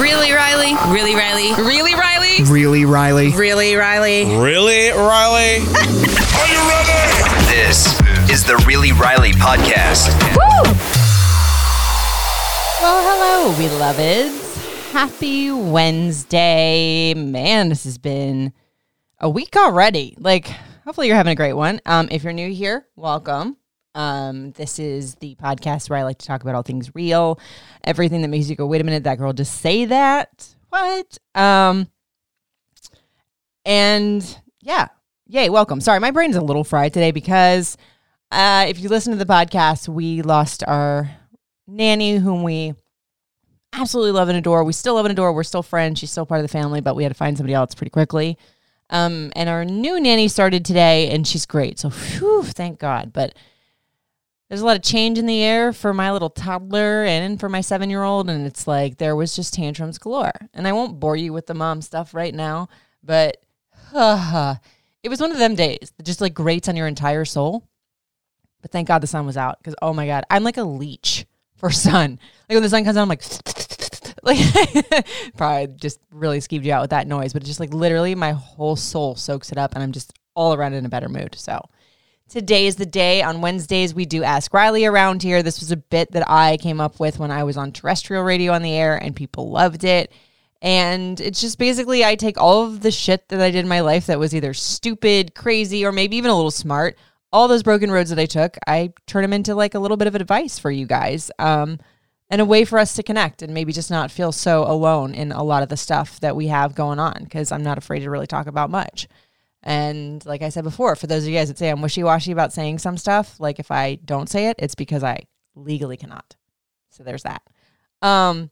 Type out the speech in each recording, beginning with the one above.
Really, Riley? Really, Riley? Really, Riley? Really, Riley? Really, Riley? Really, Riley? Are you ready? This is the Really Riley podcast. Woo! Well, hello, beloveds. Happy Wednesday. Man, this has been a week already. Like, hopefully you're having a great one. Um, if you're new here, welcome. Um, this is the podcast where I like to talk about all things real, everything that makes you go, wait a minute, that girl just say that. What? Um, and yeah, yay, welcome. Sorry, my brain's a little fried today because uh, if you listen to the podcast, we lost our nanny, whom we absolutely love and adore. We still love and adore. We're still friends. She's still part of the family, but we had to find somebody else pretty quickly. Um, and our new nanny started today, and she's great. So, whew, thank God. But there's a lot of change in the air for my little toddler and for my seven year old. And it's like there was just tantrums galore. And I won't bore you with the mom stuff right now, but uh, it was one of them days that just like grates on your entire soul. But thank God the sun was out because oh my God, I'm like a leech for sun. Like when the sun comes out, I'm like, like probably just really skeeved you out with that noise, but it's just like literally my whole soul soaks it up and I'm just all around in a better mood. So today is the day. On Wednesdays, we do Ask Riley around here. This was a bit that I came up with when I was on terrestrial radio on the air and people loved it. And it's just basically I take all of the shit that I did in my life that was either stupid, crazy, or maybe even a little smart. All those broken roads that I took, I turn them into like a little bit of advice for you guys. Um, and a way for us to connect and maybe just not feel so alone in a lot of the stuff that we have going on because I'm not afraid to really talk about much. And like I said before, for those of you guys that say I'm wishy washy about saying some stuff, like if I don't say it, it's because I legally cannot. So there's that. Um,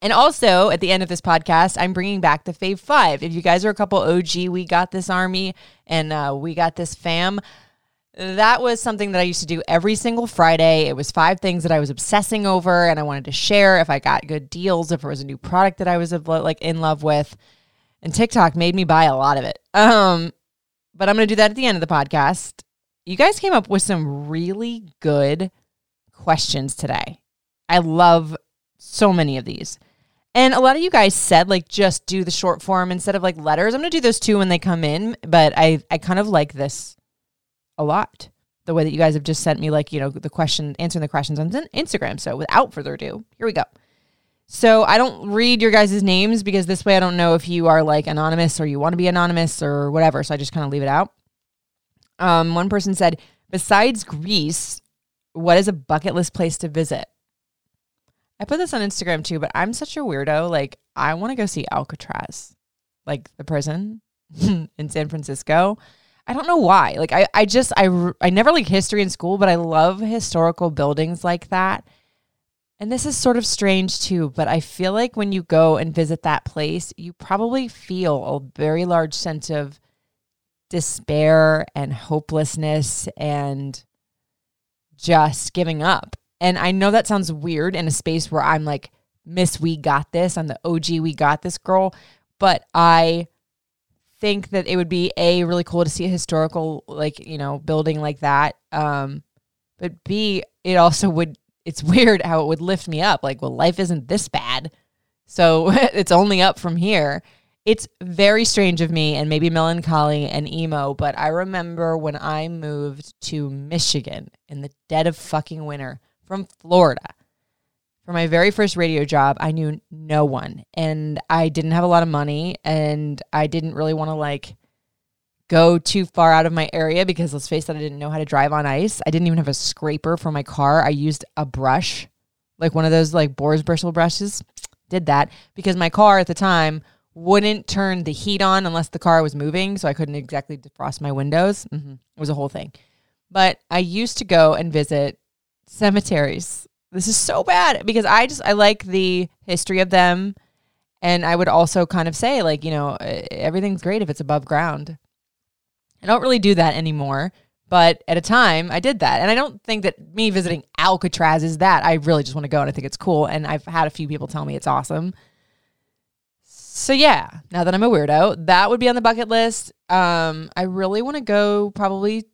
and also at the end of this podcast, I'm bringing back the Fave Five. If you guys are a couple OG, we got this army and uh, we got this fam. That was something that I used to do every single Friday. It was five things that I was obsessing over and I wanted to share if I got good deals, if there was a new product that I was like in love with. And TikTok made me buy a lot of it. Um, but I'm going to do that at the end of the podcast. You guys came up with some really good questions today. I love so many of these. And a lot of you guys said like just do the short form instead of like letters. I'm going to do those too when they come in, but I I kind of like this a lot. The way that you guys have just sent me like, you know, the question answering the questions on Instagram. So without further ado, here we go. So I don't read your guys' names because this way I don't know if you are like anonymous or you want to be anonymous or whatever. So I just kind of leave it out. Um, one person said, besides Greece, what is a bucket list place to visit? I put this on Instagram too, but I'm such a weirdo. Like, I want to go see Alcatraz, like the prison in San Francisco. I don't know why. Like, I, I just, I, I never like history in school, but I love historical buildings like that. And this is sort of strange too, but I feel like when you go and visit that place, you probably feel a very large sense of despair and hopelessness and just giving up. And I know that sounds weird in a space where I'm like, Miss, we got this. I'm the OG, we got this girl. But I think that it would be A, really cool to see a historical, like, you know, building like that. Um, but B, it also would it's weird how it would lift me up. Like, well, life isn't this bad. So it's only up from here. It's very strange of me and maybe melancholy and emo, but I remember when I moved to Michigan in the dead of fucking winter from Florida for my very first radio job. I knew no one and I didn't have a lot of money and I didn't really want to like go too far out of my area because let's face it, I didn't know how to drive on ice. I didn't even have a scraper for my car. I used a brush, like one of those like Boar's bristle brushes. Did that because my car at the time wouldn't turn the heat on unless the car was moving, so I couldn't exactly defrost my windows. Mm-hmm. It was a whole thing. But I used to go and visit cemeteries this is so bad because I just I like the history of them and I would also kind of say like, you know, everything's great if it's above ground. I don't really do that anymore, but at a time I did that. And I don't think that me visiting Alcatraz is that. I really just want to go and I think it's cool and I've had a few people tell me it's awesome. So yeah, now that I'm a weirdo, that would be on the bucket list. Um I really want to go probably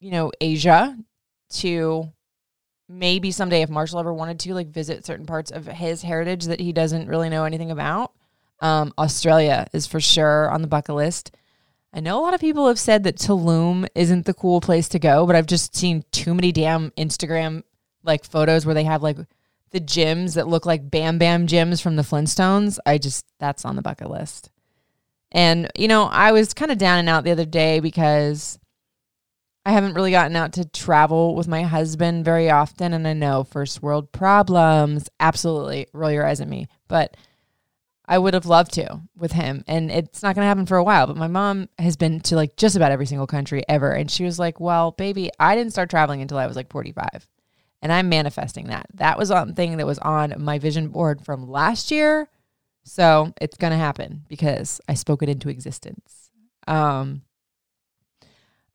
you know, Asia to maybe someday if Marshall ever wanted to like visit certain parts of his heritage that he doesn't really know anything about. Um, Australia is for sure on the bucket list. I know a lot of people have said that Tulum isn't the cool place to go, but I've just seen too many damn Instagram like photos where they have like the gyms that look like Bam Bam gyms from the Flintstones. I just that's on the bucket list. And you know, I was kind of down and out the other day because I haven't really gotten out to travel with my husband very often. And I know first world problems, absolutely roll your eyes at me. But I would have loved to with him. And it's not going to happen for a while. But my mom has been to like just about every single country ever. And she was like, well, baby, I didn't start traveling until I was like 45. And I'm manifesting that. That was something that was on my vision board from last year. So it's going to happen because I spoke it into existence. Um,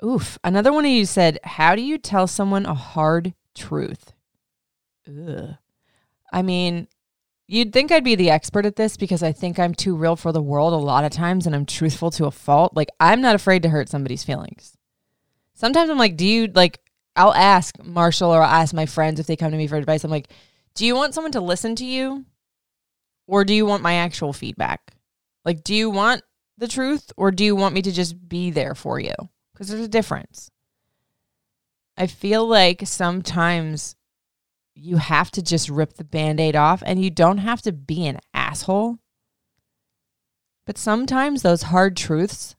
Oof. Another one of you said, How do you tell someone a hard truth? Ugh. I mean, you'd think I'd be the expert at this because I think I'm too real for the world a lot of times and I'm truthful to a fault. Like, I'm not afraid to hurt somebody's feelings. Sometimes I'm like, Do you like, I'll ask Marshall or I'll ask my friends if they come to me for advice. I'm like, Do you want someone to listen to you or do you want my actual feedback? Like, do you want the truth or do you want me to just be there for you? because there's a difference. I feel like sometimes you have to just rip the band aid off and you don't have to be an asshole. But sometimes those hard truths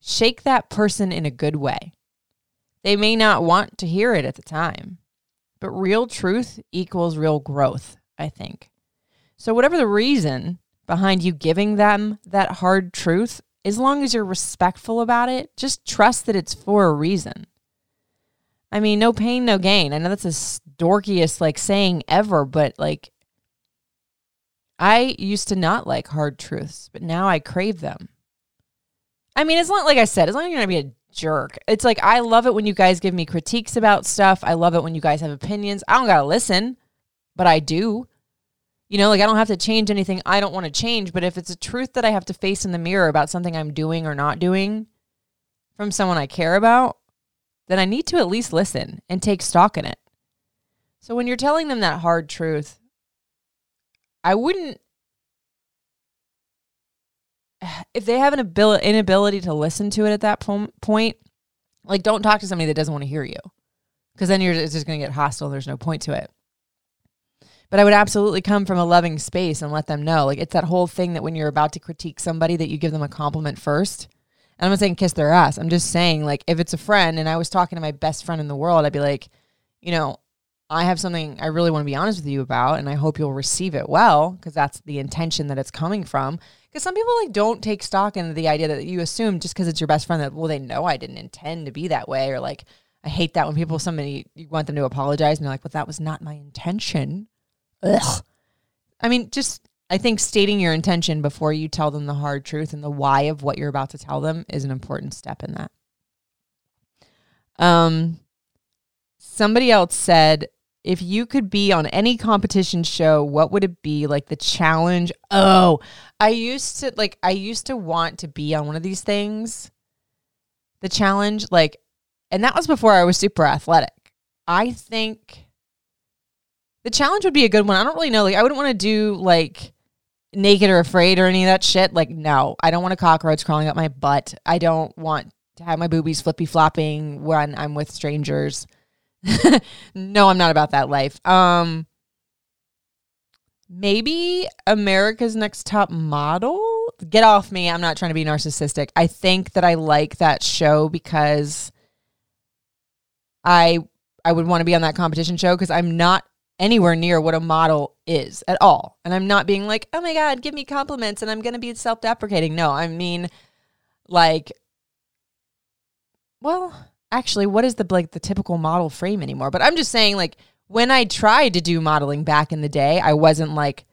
shake that person in a good way. They may not want to hear it at the time, but real truth equals real growth, I think. So, whatever the reason behind you giving them that hard truth, as long as you're respectful about it, just trust that it's for a reason. I mean, no pain, no gain. I know that's the dorkiest like saying ever, but like I used to not like hard truths, but now I crave them. I mean, it's not like I said, as long as you're gonna be a jerk. It's like I love it when you guys give me critiques about stuff. I love it when you guys have opinions. I don't gotta listen, but I do. You know, like I don't have to change anything I don't want to change, but if it's a truth that I have to face in the mirror about something I'm doing or not doing from someone I care about, then I need to at least listen and take stock in it. So when you're telling them that hard truth, I wouldn't if they have an ability inability to listen to it at that po- point, like don't talk to somebody that doesn't want to hear you. Cuz then you're just going to get hostile, there's no point to it but I would absolutely come from a loving space and let them know. Like it's that whole thing that when you're about to critique somebody that you give them a compliment first. And I'm not saying kiss their ass. I'm just saying like if it's a friend and I was talking to my best friend in the world, I'd be like, you know, I have something I really want to be honest with you about and I hope you'll receive it well because that's the intention that it's coming from. Because some people like don't take stock in the idea that you assume just because it's your best friend that well they know I didn't intend to be that way or like I hate that when people somebody you want them to apologize and they're like, "But that was not my intention." Ugh. I mean, just I think stating your intention before you tell them the hard truth and the why of what you're about to tell them is an important step in that. Um, somebody else said, if you could be on any competition show, what would it be? Like the challenge? Oh, I used to like I used to want to be on one of these things. The challenge, like, and that was before I was super athletic. I think the challenge would be a good one. I don't really know. Like, I wouldn't want to do like naked or afraid or any of that shit. Like, no, I don't want a cockroach crawling up my butt. I don't want to have my boobies flippy flopping when I'm with strangers. no, I'm not about that life. Um, maybe America's Next Top Model. Get off me. I'm not trying to be narcissistic. I think that I like that show because I I would want to be on that competition show because I'm not anywhere near what a model is at all. And I'm not being like, oh my God, give me compliments and I'm going to be self deprecating. No, I mean, like, well, actually, what is the like the typical model frame anymore? But I'm just saying, like, when I tried to do modeling back in the day, I wasn't like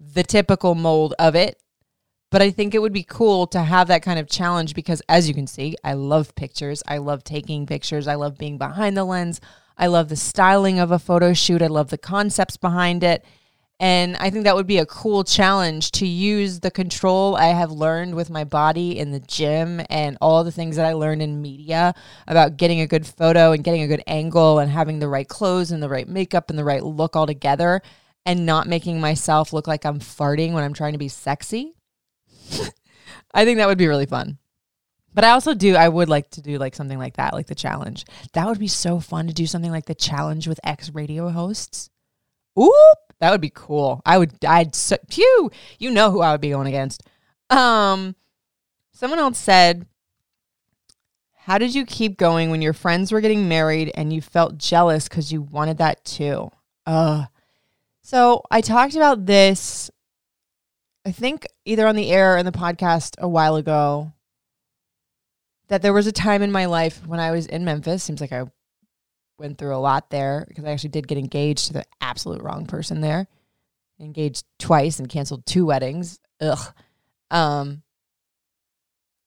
the typical mold of it. But I think it would be cool to have that kind of challenge because, as you can see, I love pictures. I love taking pictures. I love being behind the lens. I love the styling of a photo shoot. I love the concepts behind it. And I think that would be a cool challenge to use the control I have learned with my body in the gym and all the things that I learned in media about getting a good photo and getting a good angle and having the right clothes and the right makeup and the right look all together and not making myself look like I'm farting when I'm trying to be sexy. I think that would be really fun. But I also do, I would like to do like something like that, like the challenge. That would be so fun to do something like the challenge with ex radio hosts. Oop, that would be cool. I would, I'd, so, phew, you know who I would be going against. Um, someone else said, How did you keep going when your friends were getting married and you felt jealous because you wanted that too? Uh, so I talked about this, I think either on the air or in the podcast a while ago that there was a time in my life when I was in Memphis. Seems like I went through a lot there because I actually did get engaged to the absolute wrong person there. Engaged twice and canceled two weddings. Ugh. Um,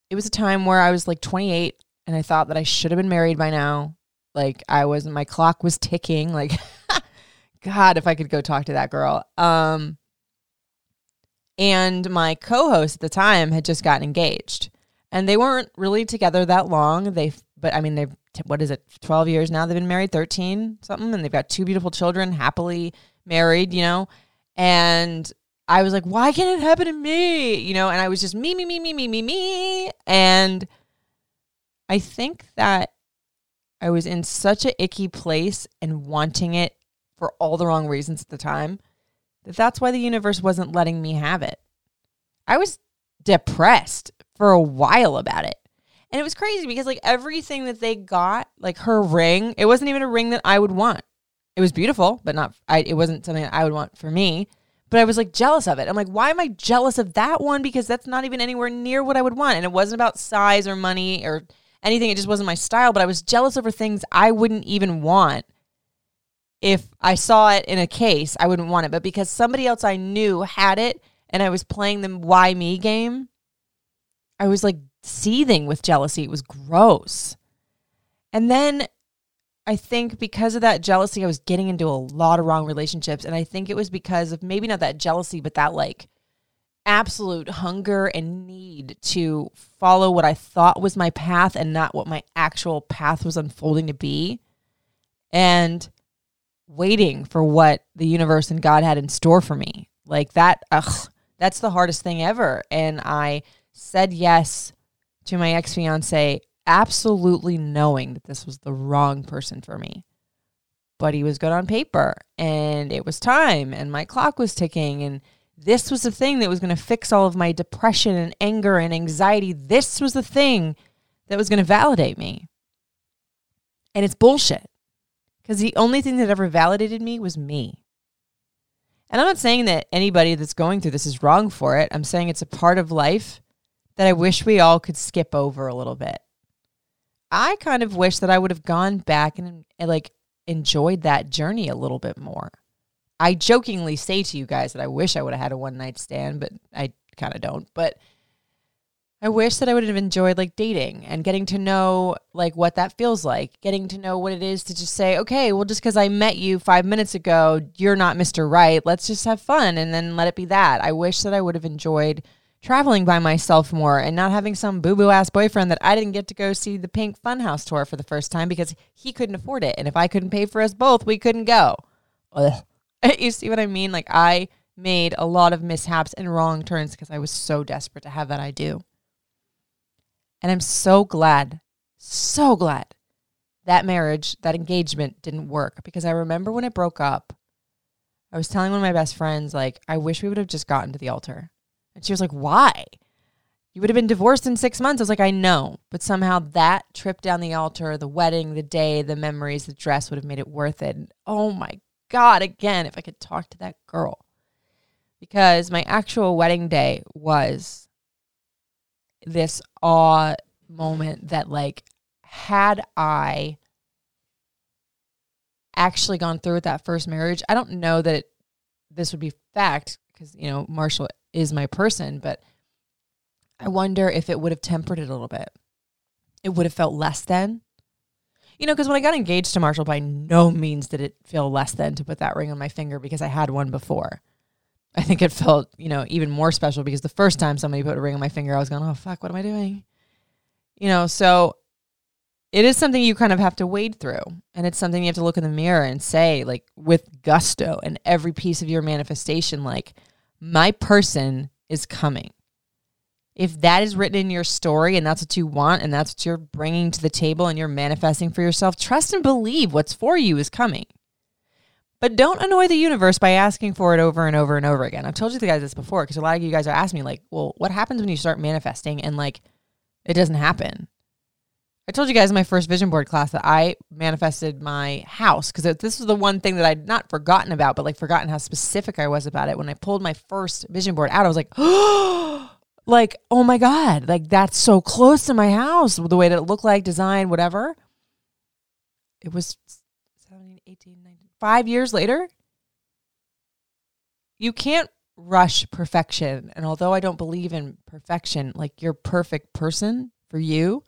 it was a time where I was like 28 and I thought that I should have been married by now. Like I was, my clock was ticking. Like, God, if I could go talk to that girl. Um, and my co-host at the time had just gotten engaged and they weren't really together that long. They, but I mean, they've what is it, twelve years now? They've been married, thirteen something, and they've got two beautiful children, happily married, you know. And I was like, why can't it happen to me? You know, and I was just me, me, me, me, me, me, me, and I think that I was in such a icky place and wanting it for all the wrong reasons at the time that that's why the universe wasn't letting me have it. I was depressed for a while about it. And it was crazy because like everything that they got, like her ring, it wasn't even a ring that I would want. It was beautiful, but not I it wasn't something that I would want for me. But I was like jealous of it. I'm like, why am I jealous of that one? Because that's not even anywhere near what I would want. And it wasn't about size or money or anything. It just wasn't my style. But I was jealous over things I wouldn't even want. If I saw it in a case, I wouldn't want it. But because somebody else I knew had it and I was playing the why me game, I was like seething with jealousy. It was gross. And then I think because of that jealousy, I was getting into a lot of wrong relationships. And I think it was because of maybe not that jealousy, but that like absolute hunger and need to follow what I thought was my path and not what my actual path was unfolding to be. And waiting for what the universe and God had in store for me. Like that, ugh, that's the hardest thing ever. And I said yes to my ex fiance, absolutely knowing that this was the wrong person for me. But he was good on paper and it was time and my clock was ticking and this was the thing that was going to fix all of my depression and anger and anxiety. This was the thing that was going to validate me. And it's bullshit because the only thing that ever validated me was me. And I'm not saying that anybody that's going through this is wrong for it. I'm saying it's a part of life that I wish we all could skip over a little bit. I kind of wish that I would have gone back and, and like enjoyed that journey a little bit more. I jokingly say to you guys that I wish I would have had a one night stand, but I kind of don't. But I wish that I would have enjoyed like dating and getting to know like what that feels like, getting to know what it is to just say, okay, well, just because I met you five minutes ago, you're not Mr. Right. Let's just have fun and then let it be that. I wish that I would have enjoyed traveling by myself more and not having some boo boo ass boyfriend that I didn't get to go see the Pink Funhouse tour for the first time because he couldn't afford it. And if I couldn't pay for us both, we couldn't go. Ugh. You see what I mean? Like I made a lot of mishaps and wrong turns because I was so desperate to have that I do. And I'm so glad, so glad that marriage, that engagement didn't work because I remember when it broke up, I was telling one of my best friends, like, I wish we would have just gotten to the altar. And she was like, Why? You would have been divorced in six months. I was like, I know. But somehow that trip down the altar, the wedding, the day, the memories, the dress would have made it worth it. And oh my God, again, if I could talk to that girl. Because my actual wedding day was this awe moment that, like, had I actually gone through with that first marriage, I don't know that it, this would be fact because, you know, Marshall is my person, but I wonder if it would have tempered it a little bit. It would have felt less than. You know, because when I got engaged to Marshall, by no means did it feel less than to put that ring on my finger because I had one before. I think it felt, you know, even more special because the first time somebody put a ring on my finger, I was going, oh, fuck, what am I doing? You know, so it is something you kind of have to wade through. And it's something you have to look in the mirror and say, like, with gusto and every piece of your manifestation, like, my person is coming. If that is written in your story and that's what you want and that's what you're bringing to the table and you're manifesting for yourself, trust and believe what's for you is coming. But don't annoy the universe by asking for it over and over and over again. I've told you guys this before because a lot of you guys are asking me, like, well, what happens when you start manifesting and like it doesn't happen? I told you guys in my first vision board class that I manifested my house because this was the one thing that I'd not forgotten about, but like forgotten how specific I was about it. When I pulled my first vision board out, I was like, oh, like, oh my God, like that's so close to my house, the way that it looked like, design, whatever. It was 17, 18, 19, five years later. You can't rush perfection. And although I don't believe in perfection, like your perfect person for you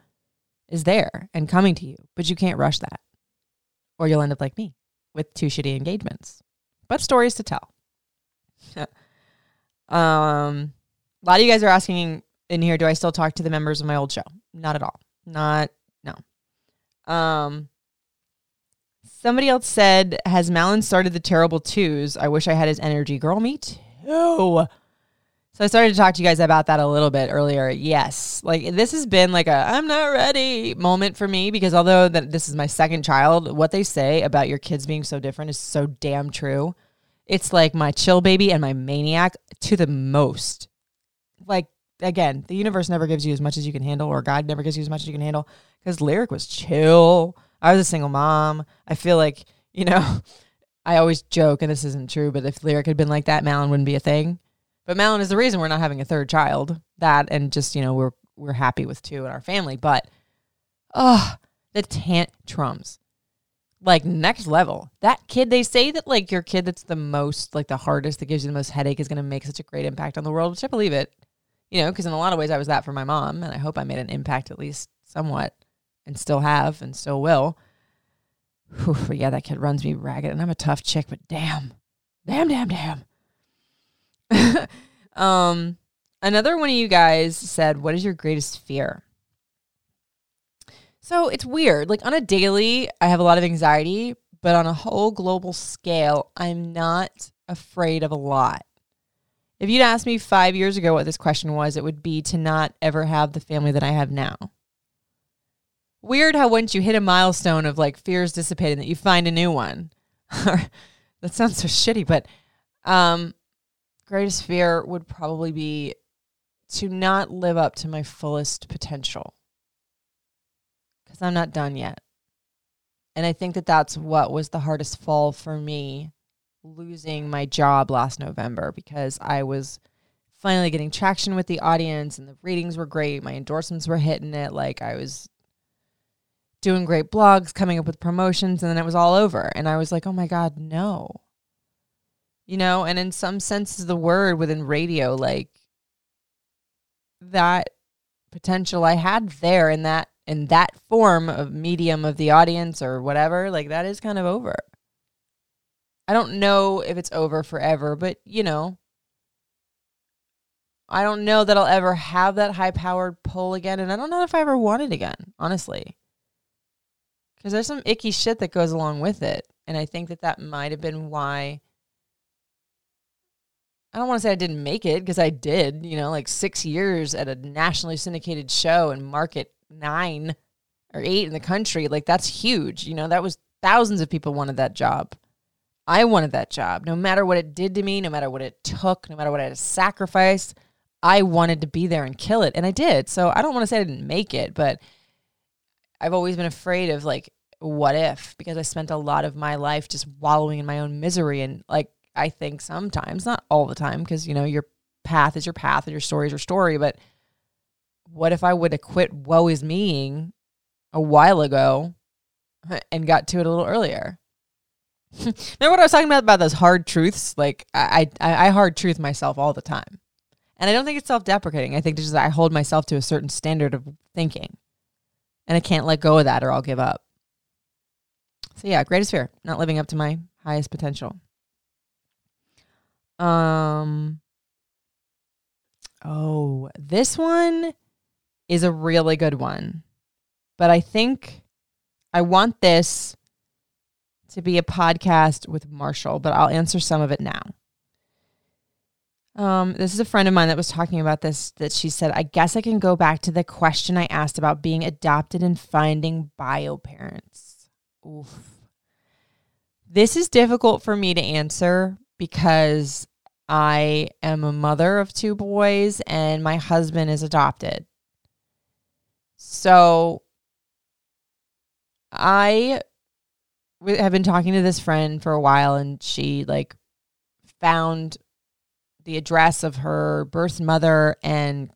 is there and coming to you, but you can't rush that. Or you'll end up like me with two shitty engagements. But stories to tell. um a lot of you guys are asking in here, do I still talk to the members of my old show? Not at all. Not no. Um somebody else said, Has Malin started the terrible twos? I wish I had his energy. Girl, me too. I started to talk to you guys about that a little bit earlier. Yes. Like this has been like a I'm not ready moment for me because although that this is my second child, what they say about your kids being so different is so damn true. It's like my chill baby and my maniac to the most. Like again, the universe never gives you as much as you can handle or God never gives you as much as you can handle cuz Lyric was chill. I was a single mom. I feel like, you know, I always joke and this isn't true, but if Lyric had been like that, Malin wouldn't be a thing but Malin is the reason we're not having a third child. That and just, you know, we're we're happy with two in our family. But oh, the tantrums. Like next level. That kid, they say that like your kid that's the most, like the hardest, that gives you the most headache is gonna make such a great impact on the world, which I believe it. You know, because in a lot of ways I was that for my mom, and I hope I made an impact at least somewhat, and still have and still will. Whew, yeah, that kid runs me ragged, and I'm a tough chick, but damn, damn, damn, damn. um, another one of you guys said, "What is your greatest fear?" So it's weird. Like on a daily, I have a lot of anxiety, but on a whole global scale, I'm not afraid of a lot. If you'd asked me five years ago what this question was, it would be to not ever have the family that I have now. Weird how once you hit a milestone of like fears dissipating that you find a new one. that sounds so shitty, but um, greatest fear would probably be to not live up to my fullest potential because I'm not done yet. And I think that that's what was the hardest fall for me losing my job last November because I was finally getting traction with the audience and the ratings were great. My endorsements were hitting it. Like I was doing great blogs, coming up with promotions, and then it was all over. And I was like, oh my God, no you know, and in some sense of the word within radio, like that potential I had there in that in that form of medium of the audience or whatever, like that is kind of over. I don't know if it's over forever, but you know, I don't know that I'll ever have that high powered pull again. And I don't know if I ever want it again, honestly. Because there's some icky shit that goes along with it. And I think that that might have been why I don't want to say I didn't make it because I did, you know, like six years at a nationally syndicated show and market nine or eight in the country. Like that's huge. You know, that was thousands of people wanted that job. I wanted that job. No matter what it did to me, no matter what it took, no matter what I had to sacrifice, I wanted to be there and kill it. And I did. So I don't want to say I didn't make it, but I've always been afraid of like, what if? Because I spent a lot of my life just wallowing in my own misery and like I think sometimes, not all the time, because you know your path is your path and your story is your story. But what if I would have quit woe is meing a while ago and got to it a little earlier? Remember what I was talking about about those hard truths? Like I, I, I hard truth myself all the time, and I don't think it's self-deprecating. I think it's just that I hold myself to a certain standard of thinking, and I can't let go of that or I'll give up. So yeah, greatest fear, not living up to my highest potential. Um. Oh, this one is a really good one, but I think I want this to be a podcast with Marshall, but I'll answer some of it now. Um, this is a friend of mine that was talking about this. That she said, I guess I can go back to the question I asked about being adopted and finding bio parents. Oof. This is difficult for me to answer because I am a mother of two boys and my husband is adopted. So I have been talking to this friend for a while and she like found the address of her birth mother and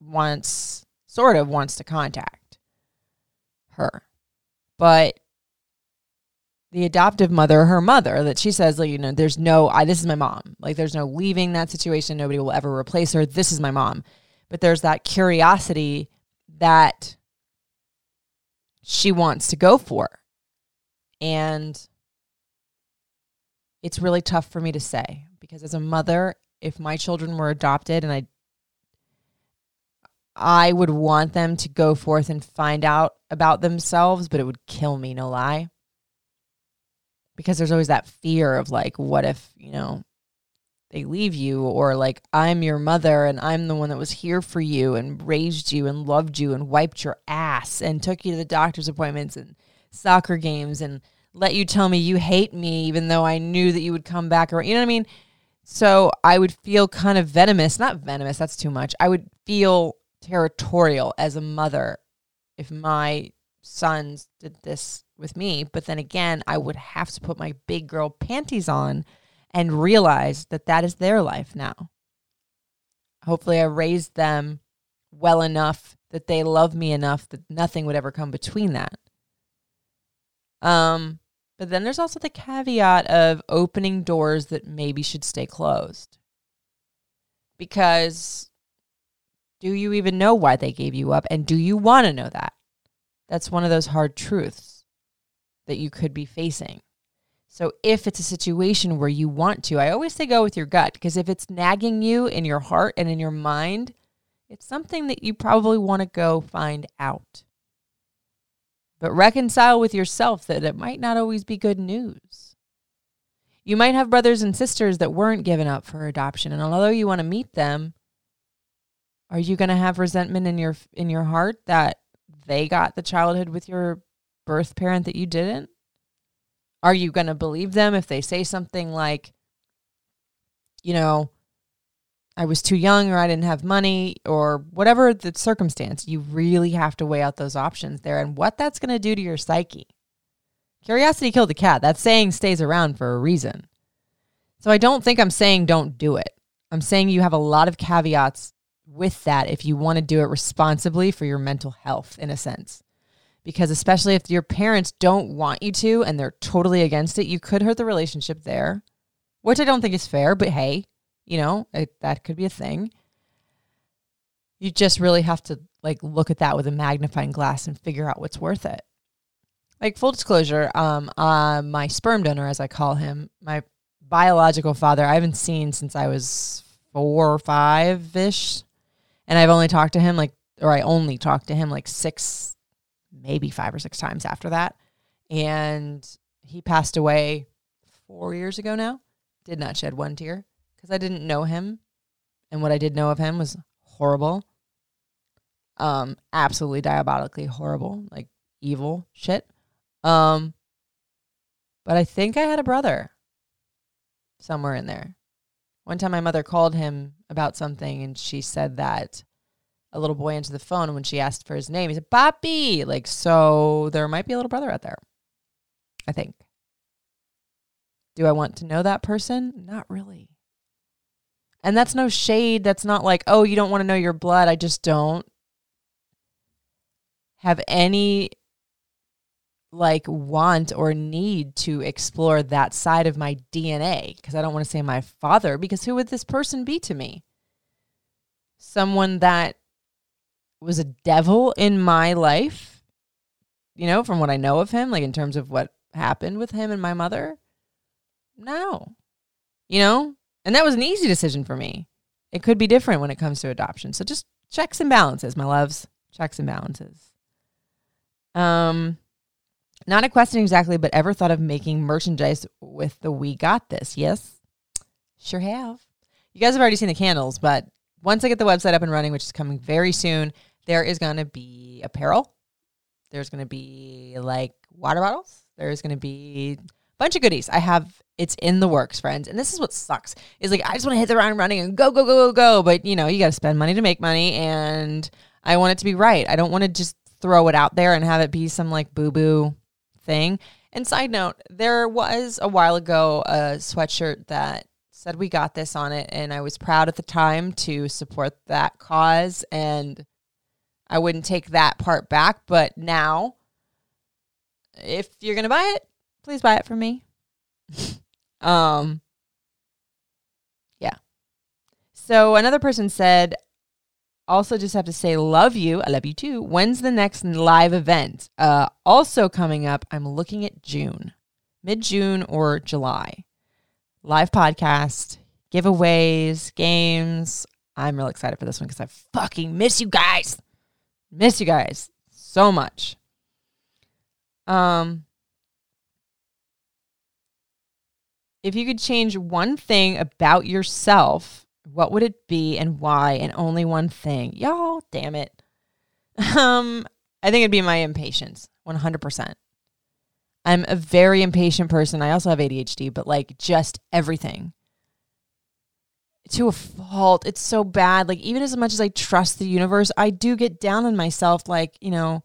wants sort of wants to contact her. But the adoptive mother, her mother, that she says, like, you know, there's no, I, this is my mom. Like, there's no leaving that situation. Nobody will ever replace her. This is my mom. But there's that curiosity that she wants to go for. And it's really tough for me to say because as a mother, if my children were adopted and I I would want them to go forth and find out about themselves, but it would kill me, no lie. Because there's always that fear of like, what if, you know, they leave you, or like, I'm your mother and I'm the one that was here for you and raised you and loved you and wiped your ass and took you to the doctor's appointments and soccer games and let you tell me you hate me, even though I knew that you would come back. Or, you know what I mean? So I would feel kind of venomous, not venomous, that's too much. I would feel territorial as a mother if my sons did this with me. But then again, I would have to put my big girl panties on and realize that that is their life now. Hopefully, I raised them well enough that they love me enough that nothing would ever come between that. Um, but then there's also the caveat of opening doors that maybe should stay closed. Because do you even know why they gave you up? And do you want to know that? That's one of those hard truths that you could be facing. So if it's a situation where you want to, I always say go with your gut because if it's nagging you in your heart and in your mind, it's something that you probably want to go find out. But reconcile with yourself that it might not always be good news. You might have brothers and sisters that weren't given up for adoption, and although you want to meet them, are you going to have resentment in your in your heart that they got the childhood with your birth parent that you didn't? Are you going to believe them if they say something like, you know, I was too young or I didn't have money or whatever the circumstance? You really have to weigh out those options there and what that's going to do to your psyche. Curiosity killed the cat. That saying stays around for a reason. So I don't think I'm saying don't do it. I'm saying you have a lot of caveats with that if you want to do it responsibly for your mental health, in a sense because especially if your parents don't want you to and they're totally against it, you could hurt the relationship there, which I don't think is fair, but hey, you know, it, that could be a thing. You just really have to like look at that with a magnifying glass and figure out what's worth it. Like full disclosure, um, uh, my sperm donor, as I call him, my biological father, I haven't seen since I was four or five ish, and I've only talked to him like, or I only talked to him like six maybe five or six times after that. And he passed away four years ago now. Did not shed one tear because I didn't know him. And what I did know of him was horrible. Um, absolutely diabolically horrible, like evil shit. Um, but I think I had a brother somewhere in there. One time my mother called him about something and she said that a little boy into the phone. When she asked for his name, he said, Papi. Like, so there might be a little brother out there, I think. Do I want to know that person? Not really. And that's no shade. That's not like, oh, you don't want to know your blood. I just don't have any like want or need to explore that side of my DNA because I don't want to say my father because who would this person be to me? Someone that was a devil in my life, you know, from what I know of him, like in terms of what happened with him and my mother. No. You know? And that was an easy decision for me. It could be different when it comes to adoption. So just checks and balances, my loves. Checks and balances. Um not a question exactly, but ever thought of making merchandise with the We Got This? Yes, sure have. You guys have already seen the candles, but once I get the website up and running, which is coming very soon, there is going to be apparel. There's going to be like water bottles. There's going to be a bunch of goodies. I have it's in the works, friends. And this is what sucks. Is like I just want to hit the ground running and go go go go go, but you know, you got to spend money to make money and I want it to be right. I don't want to just throw it out there and have it be some like boo-boo thing. And side note, there was a while ago a sweatshirt that said we got this on it and I was proud at the time to support that cause and I wouldn't take that part back, but now if you're going to buy it, please buy it for me. um yeah. So another person said also just have to say love you. I love you too. When's the next live event? Uh also coming up, I'm looking at June. Mid-June or July. Live podcast, giveaways, games. I'm real excited for this one because I fucking miss you guys. Miss you guys so much. Um if you could change one thing about yourself, what would it be and why? And only one thing. Y'all, damn it. Um, I think it'd be my impatience, 100%. I'm a very impatient person. I also have ADHD, but like just everything to a fault. It's so bad. Like, even as much as I trust the universe, I do get down on myself. Like, you know,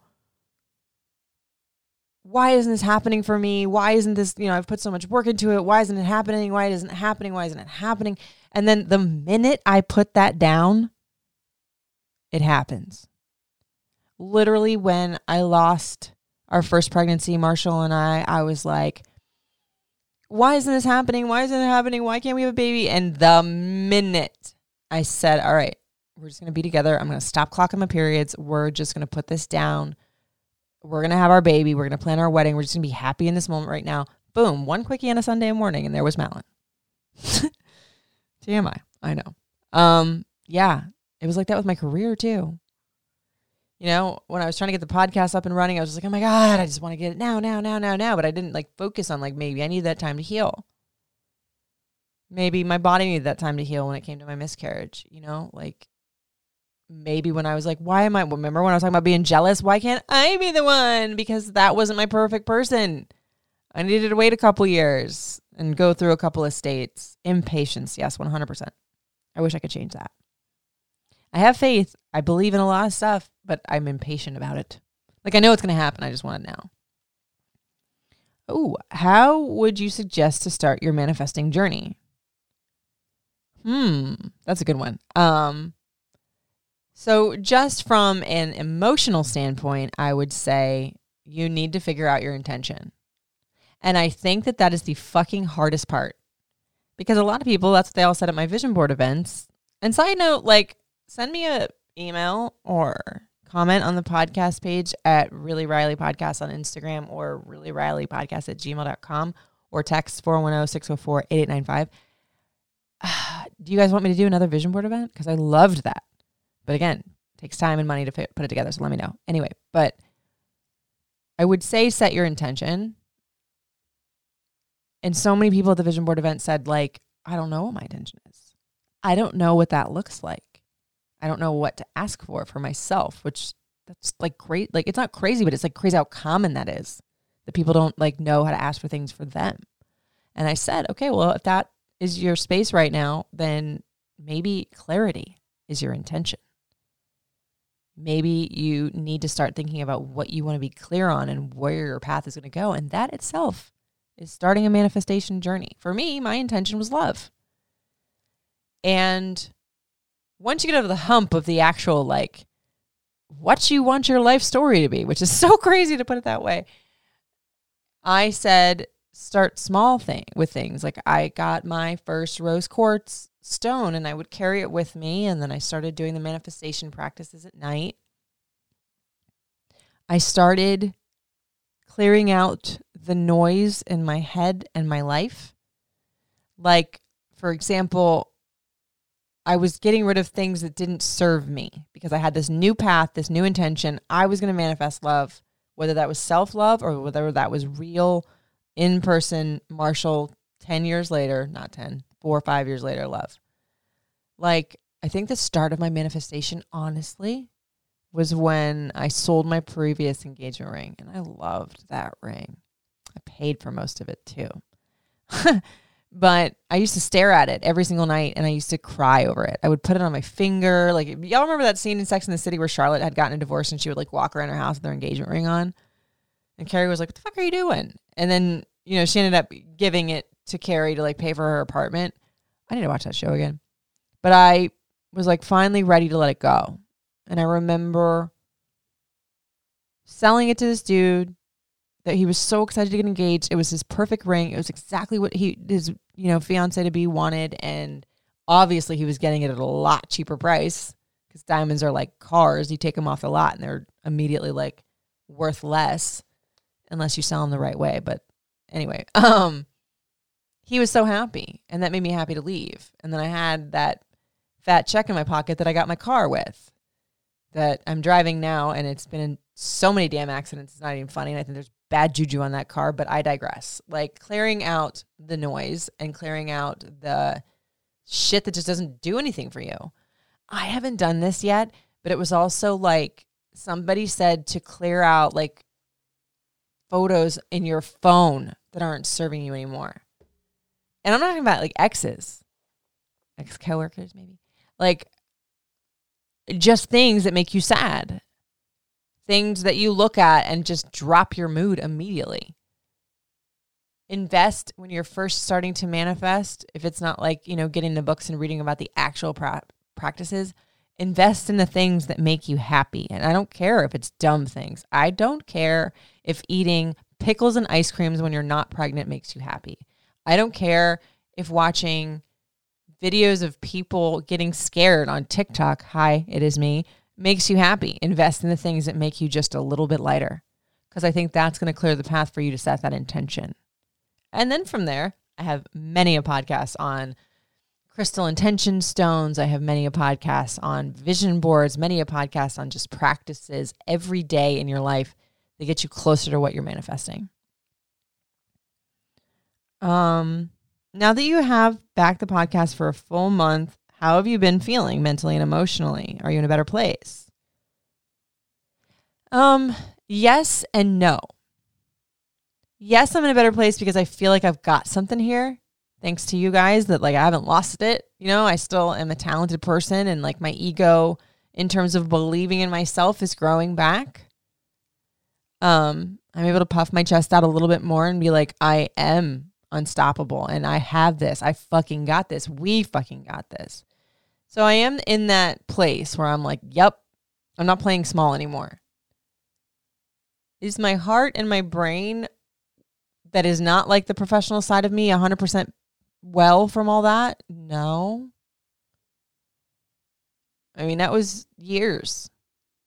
why isn't this happening for me? Why isn't this, you know, I've put so much work into it. Why isn't it happening? Why isn't it happening? Why isn't it happening? And then the minute I put that down, it happens. Literally, when I lost our first pregnancy, Marshall and I, I was like, why isn't this happening? Why isn't it happening? Why can't we have a baby? And the minute I said, all right, we're just going to be together, I'm going to stop clocking my periods. We're just going to put this down we're gonna have our baby. We're gonna plan our wedding. We're just gonna be happy in this moment right now. Boom, one quickie on a Sunday morning, and there was Malin. TMI. I know. Um, yeah, it was like that with my career too. You know, when I was trying to get the podcast up and running, I was just like, oh my God, I just want to get it now, now, now, now, now. But I didn't like focus on like maybe I need that time to heal. Maybe my body needed that time to heal when it came to my miscarriage, you know, like maybe when I was like, why am I, remember when I was talking about being jealous? Why can't I be the one? Because that wasn't my perfect person. I needed to wait a couple years and go through a couple of states. Impatience, yes, 100%. I wish I could change that. I have faith. I believe in a lot of stuff, but I'm impatient about it. Like I know it's going to happen. I just want it now. Oh, how would you suggest to start your manifesting journey? Hmm, that's a good one. Um, so, just from an emotional standpoint, I would say you need to figure out your intention. And I think that that is the fucking hardest part because a lot of people, that's what they all said at my vision board events. And side note, like, send me a email or comment on the podcast page at Really Riley Podcast on Instagram or Really Riley Podcast at gmail.com or text 410 604 8895. Do you guys want me to do another vision board event? Because I loved that. But again, it takes time and money to put it together. So let me know. Anyway, but I would say set your intention. And so many people at the vision board event said, like, I don't know what my intention is. I don't know what that looks like. I don't know what to ask for for myself, which that's like great. Like, it's not crazy, but it's like crazy how common that is that people don't like know how to ask for things for them. And I said, okay, well, if that is your space right now, then maybe clarity is your intention maybe you need to start thinking about what you want to be clear on and where your path is going to go. And that itself is starting a manifestation journey. For me, my intention was love. And once you get over the hump of the actual, like, what you want your life story to be, which is so crazy to put it that way, I said start small thing with things. Like I got my first rose quartz stone and I would carry it with me and then I started doing the manifestation practices at night. I started clearing out the noise in my head and my life. Like for example, I was getting rid of things that didn't serve me because I had this new path, this new intention. I was going to manifest love, whether that was self love or whether that was real in person Marshall 10 years later, not 10, four or five years later, love. Like, I think the start of my manifestation, honestly, was when I sold my previous engagement ring. And I loved that ring. I paid for most of it too. but I used to stare at it every single night and I used to cry over it. I would put it on my finger. Like, y'all remember that scene in Sex in the City where Charlotte had gotten a divorce and she would like walk around her house with her engagement ring on? And Carrie was like, What the fuck are you doing? And then, you know, she ended up giving it to Carrie to like pay for her apartment. I need to watch that show again. But I was like finally ready to let it go. And I remember selling it to this dude that he was so excited to get engaged. It was his perfect ring. It was exactly what he his you know fiance to be wanted, and obviously he was getting it at a lot cheaper price because diamonds are like cars. You take them off the lot and they're immediately like worth less unless you sell them the right way. But anyway, um, he was so happy, and that made me happy to leave. And then I had that fat check in my pocket that I got my car with that I'm driving now, and it's been in so many damn accidents. It's not even funny. And I think there's bad juju on that car, but I digress. Like clearing out the noise and clearing out the shit that just doesn't do anything for you. I haven't done this yet, but it was also like somebody said to clear out like photos in your phone that aren't serving you anymore. And I'm not talking about like exes, ex coworkers, maybe. Like just things that make you sad things that you look at and just drop your mood immediately. Invest when you're first starting to manifest. If it's not like, you know, getting the books and reading about the actual pra- practices, invest in the things that make you happy. And I don't care if it's dumb things. I don't care if eating pickles and ice creams when you're not pregnant makes you happy. I don't care if watching videos of people getting scared on TikTok, hi, it is me, makes you happy. Invest in the things that make you just a little bit lighter because I think that's going to clear the path for you to set that intention. And then from there, I have many a podcast on crystal intention stones. I have many a podcast on vision boards, many a podcast on just practices every day in your life that get you closer to what you're manifesting. Um, now that you have backed the podcast for a full month, how have you been feeling mentally and emotionally? Are you in a better place? Um, yes and no. Yes, I'm in a better place because I feel like I've got something here. Thanks to you guys that like I haven't lost it. You know, I still am a talented person and like my ego in terms of believing in myself is growing back. Um, I'm able to puff my chest out a little bit more and be like, I am unstoppable and I have this. I fucking got this. We fucking got this. So I am in that place where I'm like, yep, I'm not playing small anymore. Is my heart and my brain that is not like the professional side of me 100% well from all that? No. I mean, that was years.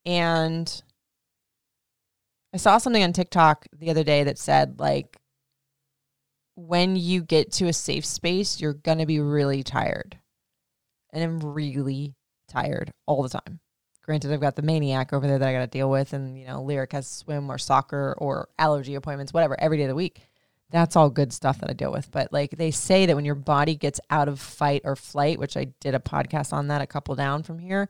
And I saw something on TikTok the other day that said, like, when you get to a safe space, you're going to be really tired and I'm really tired all the time. Granted, I've got the maniac over there that I got to deal with, and you know, Lyric has swim or soccer or allergy appointments, whatever, every day of the week. That's all good stuff that I deal with. But like they say that when your body gets out of fight or flight, which I did a podcast on that a couple down from here,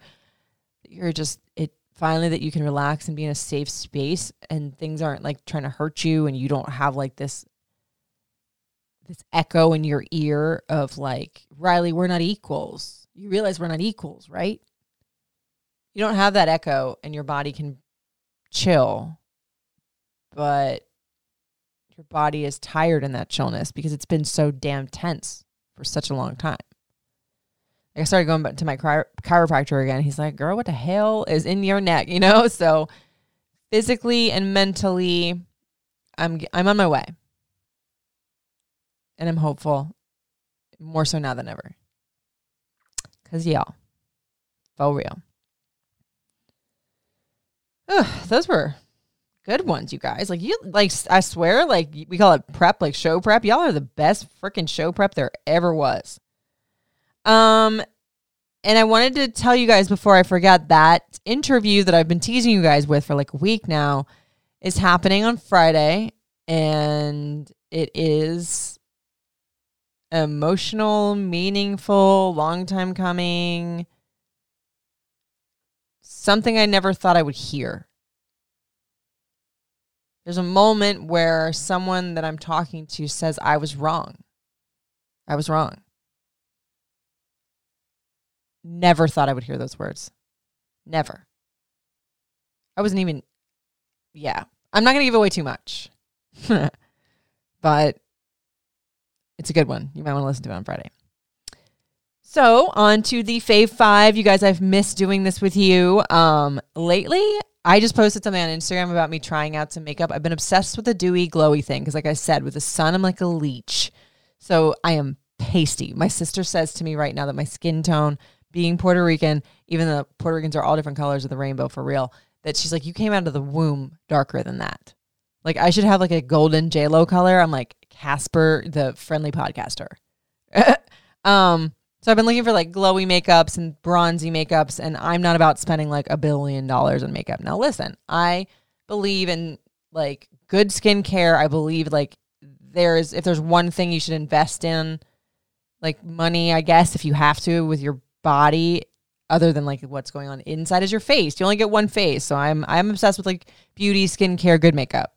you're just it finally that you can relax and be in a safe space and things aren't like trying to hurt you and you don't have like this this echo in your ear of like, Riley, we're not equals you realize we're not equals, right? You don't have that echo and your body can chill, but your body is tired in that chillness because it's been so damn tense for such a long time. I started going back to my chiropractor again. He's like, girl, what the hell is in your neck? You know? So physically and mentally, I'm I'm on my way. And I'm hopeful more so now than ever. Cuz y'all for real. Ugh, those were good ones, you guys. Like you like I swear like we call it prep like show prep. Y'all are the best freaking show prep there ever was. Um and I wanted to tell you guys before I forget that interview that I've been teasing you guys with for like a week now is happening on Friday and it is emotional, meaningful, long time coming. Something I never thought I would hear. There's a moment where someone that I'm talking to says, I was wrong. I was wrong. Never thought I would hear those words. Never. I wasn't even, yeah. I'm not going to give away too much, but it's a good one. You might want to listen to it on Friday. So, on to the Fave Five. You guys, I've missed doing this with you. Um, lately, I just posted something on Instagram about me trying out some makeup. I've been obsessed with the dewy, glowy thing because, like I said, with the sun, I'm like a leech. So, I am pasty. My sister says to me right now that my skin tone, being Puerto Rican, even though Puerto Ricans are all different colors of the rainbow for real, that she's like, you came out of the womb darker than that. Like I should have like a golden J Lo color. I'm like Casper, the friendly podcaster. um, so I've been looking for like glowy makeups and bronzy makeups, and I'm not about spending like a billion dollars on makeup. Now listen, I believe in like good skincare. I believe like there's if there's one thing you should invest in, like money, I guess, if you have to with your body other than like what's going on inside is your face. You only get one face. So I'm I'm obsessed with like beauty, skincare, good makeup.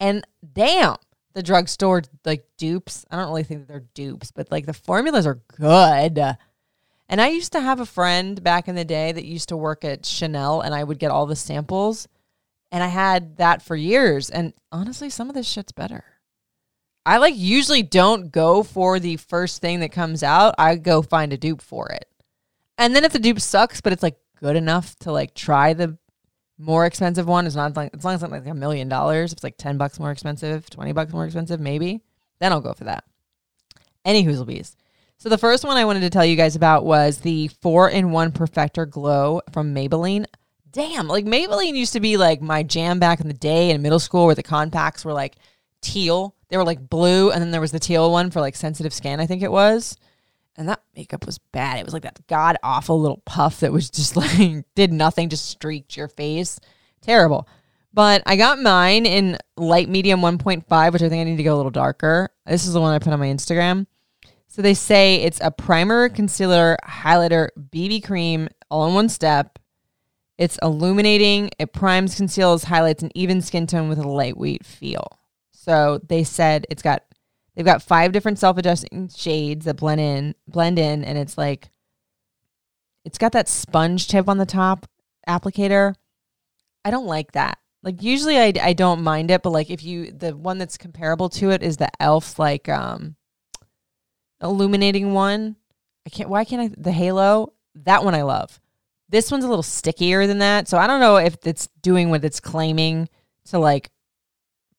And damn, the drugstore like dupes. I don't really think that they're dupes, but like the formulas are good. And I used to have a friend back in the day that used to work at Chanel and I would get all the samples. And I had that for years. And honestly, some of this shit's better. I like usually don't go for the first thing that comes out. I go find a dupe for it. And then if the dupe sucks, but it's like good enough to like try the more expensive one, it's not like as long as it's like a million dollars, it's like 10 bucks more expensive, 20 bucks more expensive, maybe, then I'll go for that. Any Hoozlebees. So the first one I wanted to tell you guys about was the four in one perfector glow from Maybelline. Damn, like Maybelline used to be like my jam back in the day in middle school where the compacts were like teal. They were like blue, and then there was the teal one for like sensitive skin, I think it was and that makeup was bad. It was like that god awful little puff that was just like did nothing, just streaked your face. Terrible. But I got mine in light medium 1.5, which I think I need to go a little darker. This is the one I put on my Instagram. So they say it's a primer, concealer, highlighter, BB cream, all in one step. It's illuminating, it primes, conceals, highlights an even skin tone with a lightweight feel. So they said it's got They've got five different self-adjusting shades that blend in, blend in, and it's like it's got that sponge tip on the top applicator. I don't like that. Like usually I, I don't mind it, but like if you the one that's comparable to it is the Elf like um illuminating one. I can't why can't I the Halo? That one I love. This one's a little stickier than that. So I don't know if it's doing what it's claiming to like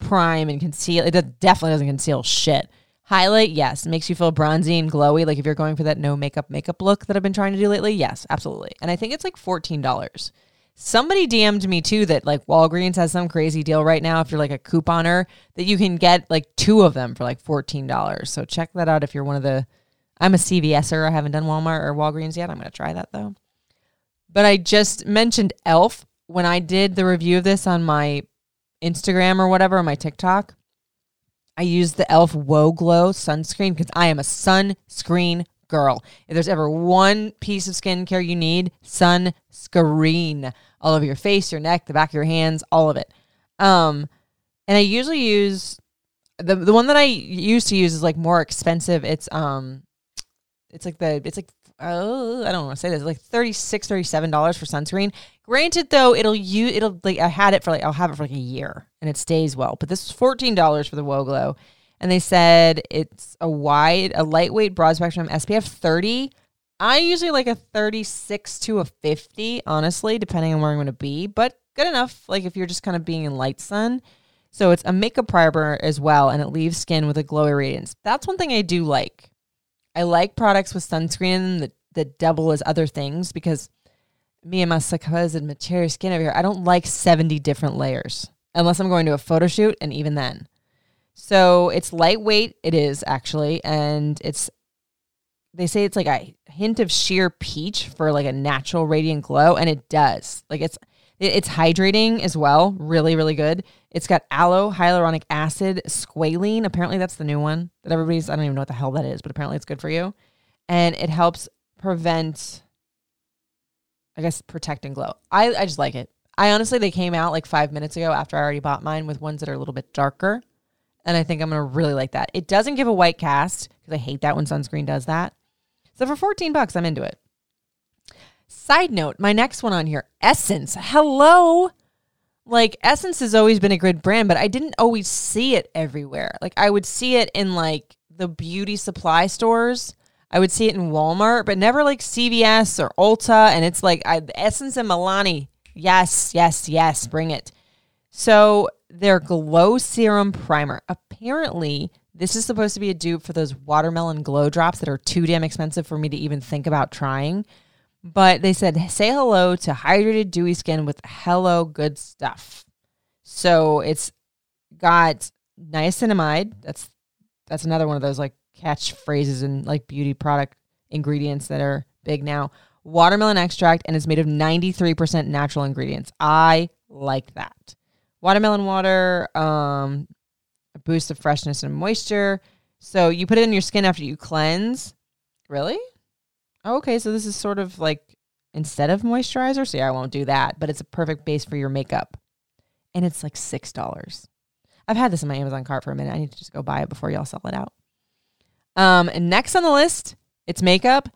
prime and conceal. It definitely doesn't conceal shit. Highlight, yes, makes you feel bronzy and glowy. Like if you're going for that no makeup makeup look that I've been trying to do lately, yes, absolutely. And I think it's like fourteen dollars. Somebody DM'd me too that like Walgreens has some crazy deal right now if you're like a couponer that you can get like two of them for like fourteen dollars. So check that out if you're one of the. I'm a CVSer. I haven't done Walmart or Walgreens yet. I'm gonna try that though. But I just mentioned Elf when I did the review of this on my Instagram or whatever, on my TikTok, I use the e.l.f. Whoa Glow sunscreen because I am a sunscreen girl. If there's ever one piece of skincare you need, sunscreen. All over your face, your neck, the back of your hands, all of it. Um, and I usually use the the one that I used to use is like more expensive. It's um, it's like the it's like oh, I don't want to say this, like $36, $37 for sunscreen. Granted, though, it'll you it'll like I had it for like I'll have it for like a year and it stays well. But this is fourteen dollars for the Whoa Glow, and they said it's a wide, a lightweight, broad spectrum SPF thirty. I usually like a thirty six to a fifty, honestly, depending on where I'm going to be. But good enough, like if you're just kind of being in light sun. So it's a makeup primer as well, and it leaves skin with a glowy radiance. That's one thing I do like. I like products with sunscreen that, that double as other things because me and my supposed material skin over here, I don't like 70 different layers unless I'm going to a photo shoot, and even then. So it's lightweight, it is actually, and it's they say it's like a hint of sheer peach for like a natural radiant glow, and it does. Like it's it's hydrating as well, really really good. It's got aloe, hyaluronic acid, squalane. Apparently that's the new one that everybody's. I don't even know what the hell that is, but apparently it's good for you, and it helps prevent. I guess protect and glow. I I just like it. I honestly they came out like five minutes ago after I already bought mine with ones that are a little bit darker, and I think I'm gonna really like that. It doesn't give a white cast because I hate that when sunscreen does that. So for 14 bucks, I'm into it. Side note, my next one on here, Essence. Hello. Like Essence has always been a good brand, but I didn't always see it everywhere. Like I would see it in like the beauty supply stores. I would see it in Walmart, but never like CVS or Ulta. And it's like I, Essence and Milani. Yes, yes, yes, bring it. So their glow serum primer. Apparently, this is supposed to be a dupe for those watermelon glow drops that are too damn expensive for me to even think about trying. But they said, say hello to hydrated, dewy skin with hello good stuff. So it's got niacinamide. That's that's another one of those like catchphrases and like beauty product ingredients that are big now. Watermelon extract and it's made of 93% natural ingredients. I like that. Watermelon water, um, a boost of freshness and moisture. So you put it in your skin after you cleanse. Really? Okay, so this is sort of like instead of moisturizer. So yeah, I won't do that, but it's a perfect base for your makeup. And it's like six dollars. I've had this in my Amazon cart for a minute. I need to just go buy it before y'all sell it out. Um, and next on the list, it's makeup.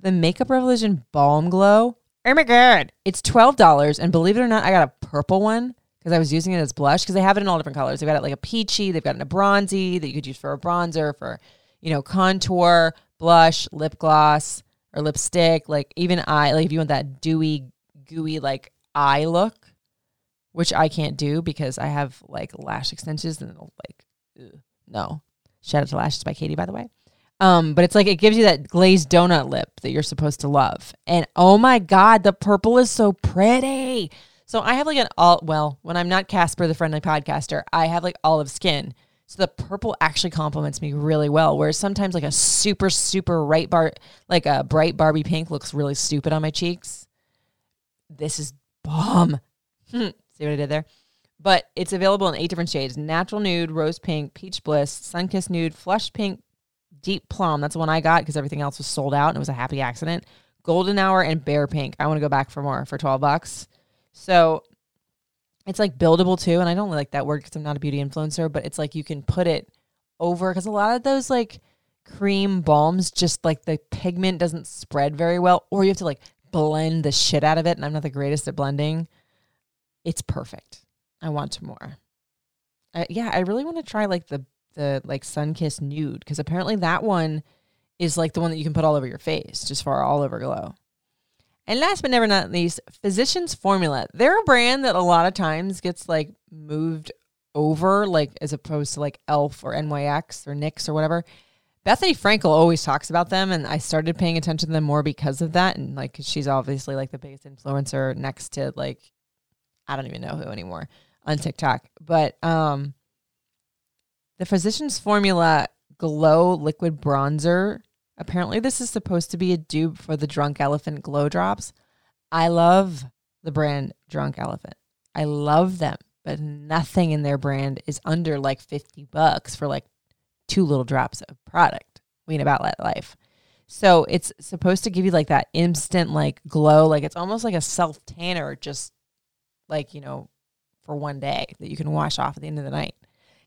The Makeup Revolution Balm Glow. Oh my god, it's twelve dollars, and believe it or not, I got a purple one because I was using it as blush because they have it in all different colors. They've got it like a peachy, they've got it in a bronzy that you could use for a bronzer, for you know contour, blush, lip gloss, or lipstick. Like even eye, like if you want that dewy, gooey like eye look, which I can't do because I have like lash extensions and like ugh, no. Shout out to Lashes by Katie, by the way. Um, but it's like it gives you that glazed donut lip that you're supposed to love. And oh my god, the purple is so pretty. So I have like an all well, when I'm not Casper the friendly podcaster, I have like olive skin. So the purple actually complements me really well. Whereas sometimes like a super, super bright bar like a bright Barbie pink looks really stupid on my cheeks. This is bomb. See what I did there? But it's available in eight different shades: natural nude, rose pink, peach bliss, sun kissed nude, flush pink, deep plum. That's the one I got because everything else was sold out and it was a happy accident. Golden hour and bare pink. I want to go back for more for twelve bucks. So it's like buildable too. And I don't like that word because I'm not a beauty influencer, but it's like you can put it over because a lot of those like cream balms, just like the pigment doesn't spread very well, or you have to like blend the shit out of it. And I'm not the greatest at blending. It's perfect. I want more. Uh, yeah, I really want to try like the the like sun kissed nude because apparently that one is like the one that you can put all over your face, just for all over glow. And last but never not least, Physicians Formula. They're a brand that a lot of times gets like moved over, like as opposed to like Elf or NYX or NYX or whatever. Bethenny Frankel always talks about them, and I started paying attention to them more because of that. And like, she's obviously like the biggest influencer next to like, I don't even know who anymore on TikTok. But um, the Physicians Formula Glow Liquid Bronzer Apparently, this is supposed to be a dupe for the Drunk Elephant Glow Drops. I love the brand Drunk Elephant. I love them, but nothing in their brand is under like 50 bucks for like two little drops of product. We mean about that life. So it's supposed to give you like that instant like glow, like it's almost like a self tanner, just like, you know, for one day that you can wash off at the end of the night.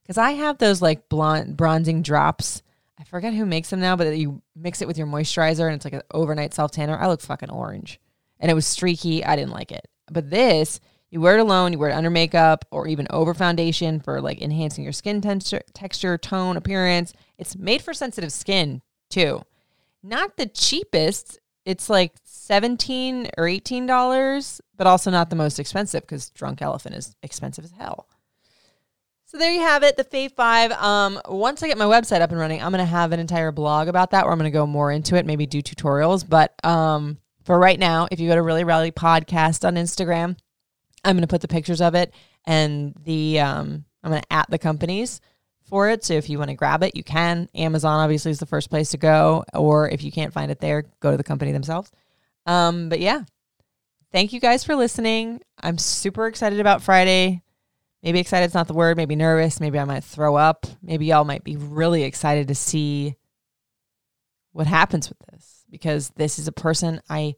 Because I have those like blonde bronzing drops I forget who makes them now, but you mix it with your moisturizer and it's like an overnight self tanner. I look fucking orange. And it was streaky. I didn't like it. But this, you wear it alone, you wear it under makeup or even over foundation for like enhancing your skin texture, texture, tone, appearance. It's made for sensitive skin too. Not the cheapest. It's like 17 or $18, but also not the most expensive because Drunk Elephant is expensive as hell. So there you have it, the Fave Five. Um, once I get my website up and running, I'm gonna have an entire blog about that where I'm gonna go more into it, maybe do tutorials. But um, for right now, if you go to Really Riley Podcast on Instagram, I'm gonna put the pictures of it and the um, I'm gonna at the companies for it. So if you want to grab it, you can. Amazon obviously is the first place to go, or if you can't find it there, go to the company themselves. Um, but yeah, thank you guys for listening. I'm super excited about Friday. Maybe excited excited's not the word. Maybe nervous. Maybe I might throw up. Maybe y'all might be really excited to see what happens with this because this is a person I.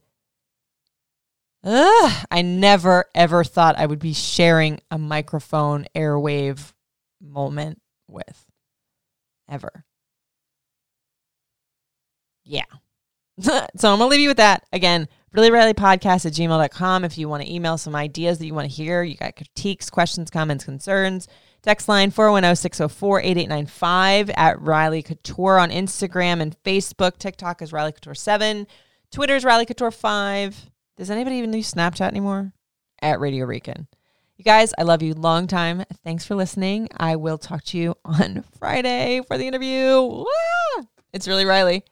Ugh, I never ever thought I would be sharing a microphone airwave moment with ever. Yeah. so I'm going to leave you with that. Again, really riley podcast at gmail.com. If you want to email some ideas that you want to hear, you got critiques, questions, comments, concerns. Text line 410 604 8895 at Riley Couture on Instagram and Facebook. TikTok is Riley Couture 7. Twitter is Riley Couture 5. Does anybody even use Snapchat anymore? At Radio Rican. You guys, I love you long time. Thanks for listening. I will talk to you on Friday for the interview. It's really Riley.